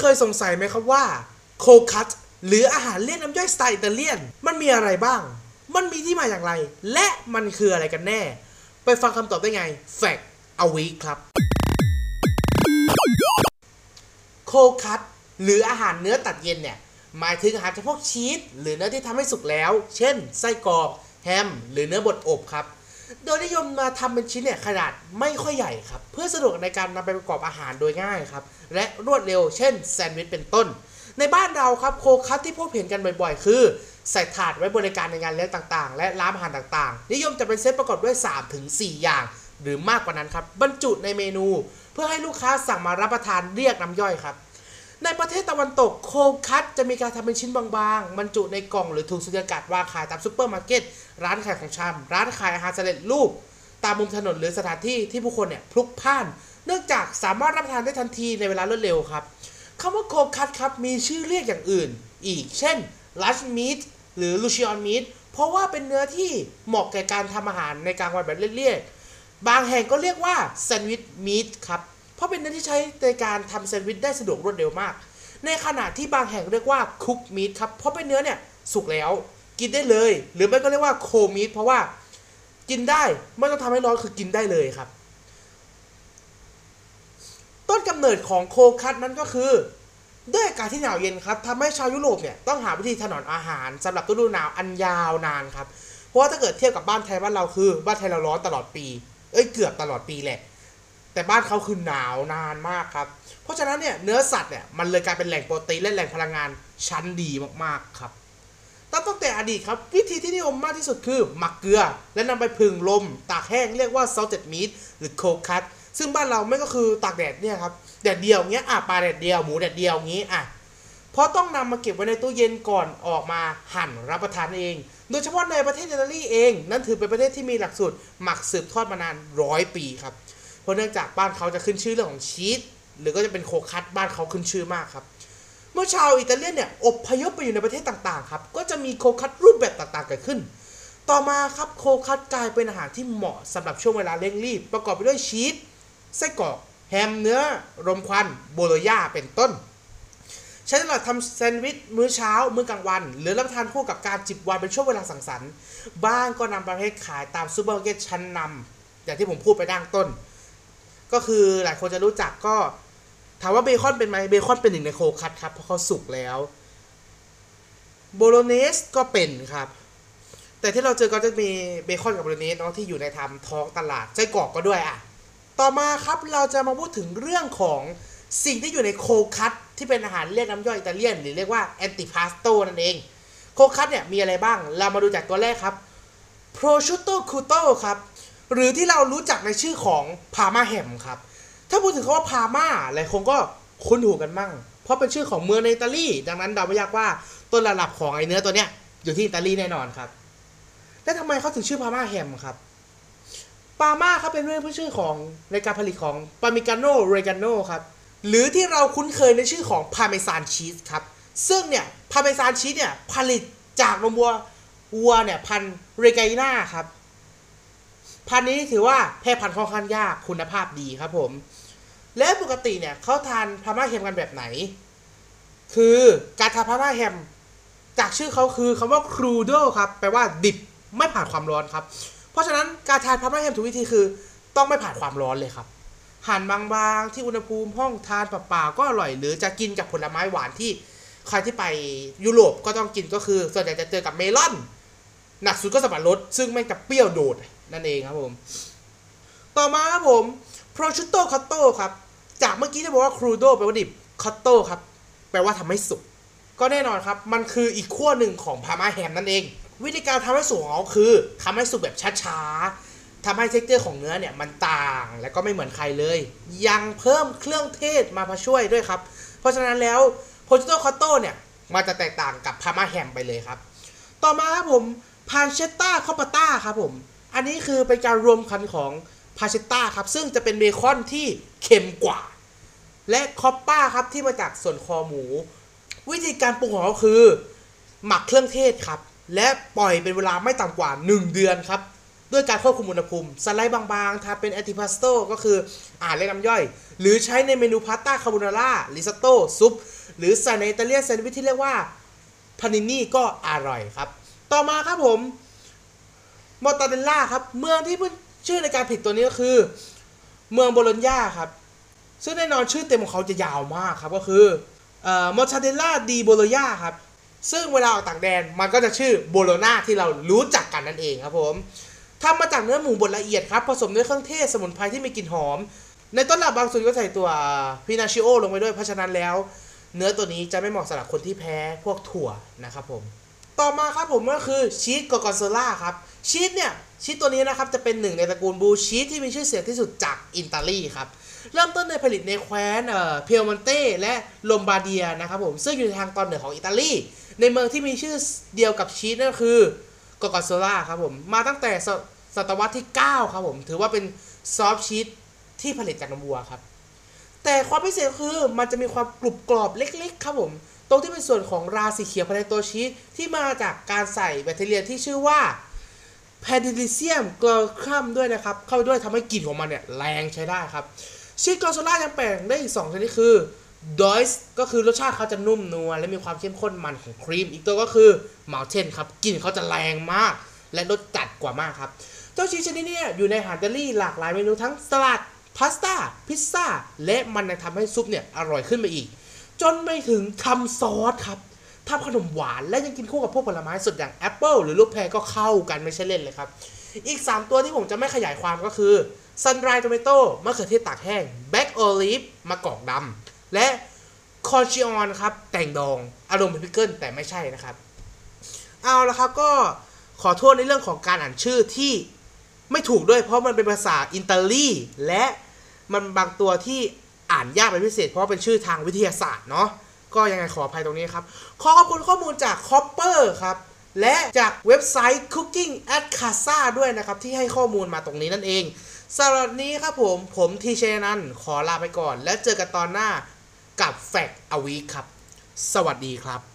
เคยสงสัยไหมครับว่าโคคัตหรืออาหารเลียนน้ำย่อยสไตล์อิตาเลียน มันมีอะไรบ้าง มันมีที่มาอย่างไร และมันคืออะไรกันแน่ ไปฟังคำตอบได้ไง Fact a week ครับ โคคัตหรืออาหารเนื้อตัดเย็นเนี่ย หมายถึงอาหารเฉพาะชีสหรือเนื้อที่ทำให้สุกแล้ว เช่น ไส้กรอก แฮม หรือเนื้อบดอบครับ โดยนิยมมาทำเป็นชิ้นเนี่ยขนาดไม่ค่อยใหญ่ครับ เพื่อสะดวกในการนำไปประกอบอาหารโดยง่ายครับ และรวดเร็วเช่นแซนด์วิชเป็นต้น ในบ้านเราครับ cold cut ที่พบเห็นกันบ่อยๆ คือใส่ถาดไว้บริการในงานเลี้ยงต่างๆ และร้านอาหารต่างๆ นิยมจะเป็นเซตประกอบด้วย 3-4 อย่าง หรือมากกว่านั้นครับบรรจุในเมนู เพื่อให้ลูกค้าสั่งมารับประทานเรียกน้ำย่อยครับ ในประเทศตะวันตก cold cut จะมีการทำเป็นชิ้นบางๆบรรจุในกล่องหรือถุงสุญญากาศวางขายตามซูเปอร์มาร์เก็ต ร้านขายของชำร้านขายอาหารสำเร็จรูป ตามมุมถนนหรือสถานที่ที่ผู้คนเนี่ยพลุกพ่าน เนื่องจากสามารถรับประทานได้ทันทีในเวลารวดเร็วครับคำว่าโคคัตครับมีชื่อเรียกอย่างอื่น อีก เช่นลัชมีทหรือลูชิออนมีทเพราะว่าเป็นเนื้อที่เหมาะแก่การทำอาหารในกลางวันแบบเลี่ยๆบางแห่งก็เรียกว่าแซนด์วิชมีทครับ เพราะเป็นเนื้อที่ใช้ในการทำแซนด์วิชได้สะดวกรวดเร็วมาก ในขณะที่บางแห่งเรียกว่าคุกมีทครับ เพราะเป็นเนื้อเนี่ยสุกแล้วกินได้เลย หรือไม่ก็เรียกว่าโคมีทเพราะว่ากินได้ไม่ต้องทำให้ร้อนคือกินได้เลยครับ ต้นกำเนิดของโคคัตนั้นก็คือ ด้วยอากาศที่หนาวเย็นครับทำให้ชาวยุโรปเนี่ยต้องหาวิธีถนอมอาหารสำหรับฤดูหนาวอันยาวนานครับ เพราะว่าถ้าเกิดเทียบกับบ้านไทยบ้านเราคือ บ้านไทยเราร้อนตลอดปี เอ้ยเกือบตลอดปีแหละ แต่บ้านเขาคือหนาวนานมากครับ เพราะฉะนั้นเนี่ยเนื้อสัตว์เนี่ยมันเลยกลายเป็นแหล่งโปรตีนและแหล่งพลังงานชั้นดีมากๆครับตั้งแต่อดีตครับ วิธีที่นิยมมากที่สุดคือ หมักเกลือ และนำไปผึ่งลม ตากแห้งเรียกว่า salted meat หรือ cold cut ซึ่งบ้านเราไม่ก็คือตากแดดเนี่ยครับแดดเดียวเงี้ยอะปลาแดดเดียวหมูแดดเดียวงี้อะเพราะต้องนำมาเก็บไว้ในตู้เย็นก่อนออกมาหั่นรับประทานเอง โดยเฉพาะในประเทศอิตาลีเอง นั่นถือเป็นประเทศที่มีหลักสูตรหมักสืบทอดมานานร้อยปีครับ เพราะเนื่องจากบ้านเขาจะขึ้นชื่อเรื่องของชีสหรือก็จะเป็น cold cut บ้านเขาขึ้นชื่อมากครับ เมื่อชาวอิตาเลียนเนี่ยอพยพไปอยู่ในประเทศต่างๆครับก็จะมี cold cut รูปแบบต่างๆเกิดขึ้น ต่อมาครับ cold cut กลายเป็นอาหารที่เหมาะสำหรับช่วงเวลาเร่งรีบ ประกอบไปด้วยชีสไส้กรอกแฮมเนื้อ รมควันโบโลญาเป็นต้นใช้สำหรับทำแซนด์วิชมื้อเช้า มื้อกลางวัน หรือรับประทานคู่กับการจิบไวน์เป็นช่วงเวลาสังสรรค์ บ้างก็นำประเภทขายตามซูเปอร์มาร์เก็ตชั้นนำอย่างที่ผมพูดไปด้านต้น ก็คือหลายคนจะรู้จักก็ถามว่าเบคอนเป็นไหมเบคอนเป็นหนึ่งใน cold cut ครับเพราะเขาสุกแล้วโบโลเนสก็เป็นครับ แต่ที่เราเจอก็จะมีเบคอนกับโบโลเนสเนาะที่อยู่ในทำท้องตลาดไส้กรอกก็ด้วยอะต่อมาครับเราจะมาพูดถึงเรื่องของสิ่งที่อยู่ใน cold cut ที่เป็นอาหารเรียกน้ำย่อยอิตาเลียน หรือเรียกว่า antipasto นั่นเอง cold cut เนี่ยมีอะไรบ้าง เรามาดูจากตัวแรกครับ prosciutto crudo ครับ หรือที่เรารู้จักในชื่อของพามาแฮมครับ ถ้าพูดถึงคำว่าพามาหลายคนก็คุ้นหูกันมั่ง เพราะเป็นชื่อของเมืองในอิตาลี ดังนั้นเดาไม่ยากว่าต้นระดับของไอเนื้อตัวเนี้ยอยู่ที่อิตาลีแน่นอนครับ แล้วทำไมเขาถึงชื่อพามาแฮมครับ ปามาครับเป็นเรื่องชื่อของในการผลิตของปามิกาโนเรกาโนครับหรือที่เราคุ้นเคยในชื่อของพาเมซานชีสครับ ซึ่งเนี่ยพาเมซานชีสเนี่ยผลิตจากนมวัววัวเนี่ยพันเรกาน่าครับ พันนี้ถือว่าแพร่พันธุ์ค่อนข้างยากคุณภาพดีครับผม และปกติเนี่ยเขาทานพาม่าแฮมกันแบบไหน คือการทานพาม่าแฮมจากชื่อเขาคือคำว่าครูโดครับ แปลว่าดิบไม่ผ่านความร้อนครับ เพราะฉะนั้นการทานพาม่าแฮมถูกวิธีคือ ต้องไม่ผ่านความร้อนเลยครับหั่นบางๆที่อุณหภูมิห้องทานเปล่าๆก็อร่อย หรือจะกินกับผลไม้หวานที่ใครที่ไปยุโรปก็ต้องกินก็คือส่วนใหญ่จะเจอกับเมลอน หนักสุดก็สับปะรดซึ่งมันจะเปรี้ยวโดดนั่นเองครับผม ต่อมาครับผม prosciutto cotto ครับ จากเมื่อกี้ที่บอกว่า crudo แปลว่าดิบ cotto ครับ แปลว่าทำให้สุก ก็แน่นอนครับ มันคืออีกขั้วหนึ่งของ Parma ham นั่นเอง วิธีการทำให้สุกของเขาคือทำให้สุกแบบช้าๆทำให้ texture ของเนื้อเนี่ยมันต่างและก็ไม่เหมือนใครเลย ยังเพิ่มเครื่องเทศมามาช่วยด้วยครับ เพราะฉะนั้นแล้ว prosciutto cotto เนี่ยมันจะแตกต่างกับพามาแฮมไปเลยครับ ต่อมาครับผม พานเชตตาคอปปาต้าครับผม อันนี้คือเป็นการรวมกันของพาเชตตาครับ ซึ่งจะเป็นเบคอนที่เค็มกว่า และคอปป้าครับที่มาจากส่วนคอหมู วิธีการปรุงของเขาคือ หมักเครื่องเทศครับ และปล่อยเป็นเวลาไม่ต่ำกว่า 1 เดือนครับ ด้วยการควบคุมอุณหภูมิ สไลด์บางๆทำเป็นแอติพาสโต้ก็คืออาหารเล็กน้ำย่อย หรือใช้ในเมนูพาสต้าคาโบนาร่าริซอตโต้ซุปหรือใส่ในอิตาเลียนแซนด์วิชที่เรียกว่าพานินี่ก็อร่อยครับ ต่อมาครับผมมอตาเดลล่าครับ เมืองที่เพื่อนชื่อในการผิดตัวนี้ก็คือ เมืองโบโลญญาครับ ซึ่งแน่นอนชื่อเต็มของเขาจะยาวมากครับก็คือมอตาเดลล่าดีโบโลญาครับ ซึ่งเวลาออกต่างแดนมันก็จะชื่อ bologna ที่เรารู้จักกันนั่นเองครับผมทำมาจากเนื้อหมูบดละเอียดครับ ผสมด้วยเครื่องเทศสมุนไพรที่มีกลิ่นหอม ในต้นตำรับบางส่วนก็ใส่ตัวพิสตาชิโอลงไปด้วยเพราะฉะนั้นแล้ว เนื้อตัวนี้จะไม่เหมาะสำหรับคนที่แพ้พวกถั่วนะครับผม ต่อมาครับผมก็คือชีสกอร์กอนโซล่าครับชีสเนี่ยชีสตัวนี้นะครับ จะเป็นหนึ่งในตระกูล blue cheese ที่มีชื่อเสียงที่สุดจากอิตาลีครับ เริ่มต้นในผลิตในแคว้นเอ่อ Piemonte และโลมบาร์เดียนะครับผม ซึ่งอยู่ในทางตอนเหนือของอิตาลี ในเมืองที่มีชื่อเดียวกับชีสนั่นคือกอร์กอนโซล่าครับผม มาตั้งแต่ศตวรรษที่ 9 ครับผม ถือว่าเป็น soft cheese ที่ผลิตจากนมวัวครับ แต่ความพิเศษคือมันจะมีความกรุบกรอบเล็กๆ ครับผม ตรงที่เป็นส่วนของราสีเขียวภายในตัวชีสที่มาจากการใส่แบคทีเรียที่ชื่อว่า Penicillium glaucum ด้วยนะครับ เข้าไปด้วยทำให้กลิ่นของมันเนี่ยแรงใช้ได้ครับ ชีสกอร์กอนโซล่ายังแปลงได้อีก 2 ชนิดคือ dolce ก็คือรสชาติเขาจะนุ่มนวลและมีความเข้มข้นมันของครีม อีกตัวก็คือ mountain ครับกลิ่นเขาจะแรงมาก และรสจัดกว่ามากครับเจ้าชีสชนิดนี้เนี่ยอยู่ในอาหารอิตาลีหลากหลายเมนูทั้งสลัดพาสต้าพิซซ่าและมันยังทำให้ซุปเนี่ยอร่อยขึ้นไปอีก จนไปถึงทำซอสครับทำขนมหวานและยังกินคู่กับพวกผลไม้สดอย่างแอปเปิลหรือลูกแพรก็เข้ากันไม่ใช่เล่นเลยครับ อีก 3 ตัวที่ผมจะไม่ขยายความก็คือ sun-dried tomato มะเขือเทศตากแห้ง black olive มะกอกดำและ cornichon ครับ แตงดองอารมณ์เป็น pickle แต่ไม่ใช่นะครับ เอาละครับก็ขอโทษในเรื่องของการอ่านชื่อที่ไม่ถูกด้วยเพราะมันเป็นภาษาอิตาลีและมันบางตัวที่ อ่านยากเป็นพิเศษเพราะเป็นชื่อทางวิทยาศาสตร์เนาะก็ยังไงขออภัยตรงนี้ครับ ขอขอบคุณข้อมูลจาก Copper ครับ และจากเว็บไซต์ Cooking at Casa ด้วยนะครับ ที่ให้ข้อมูลมาตรงนี้นั่นเองสำหรับนี้ครับผม ผมทีเชนันขอลาไปก่อน แล้วเจอกันตอนหน้ากับ Fact a Week ครับ สวัสดีครับ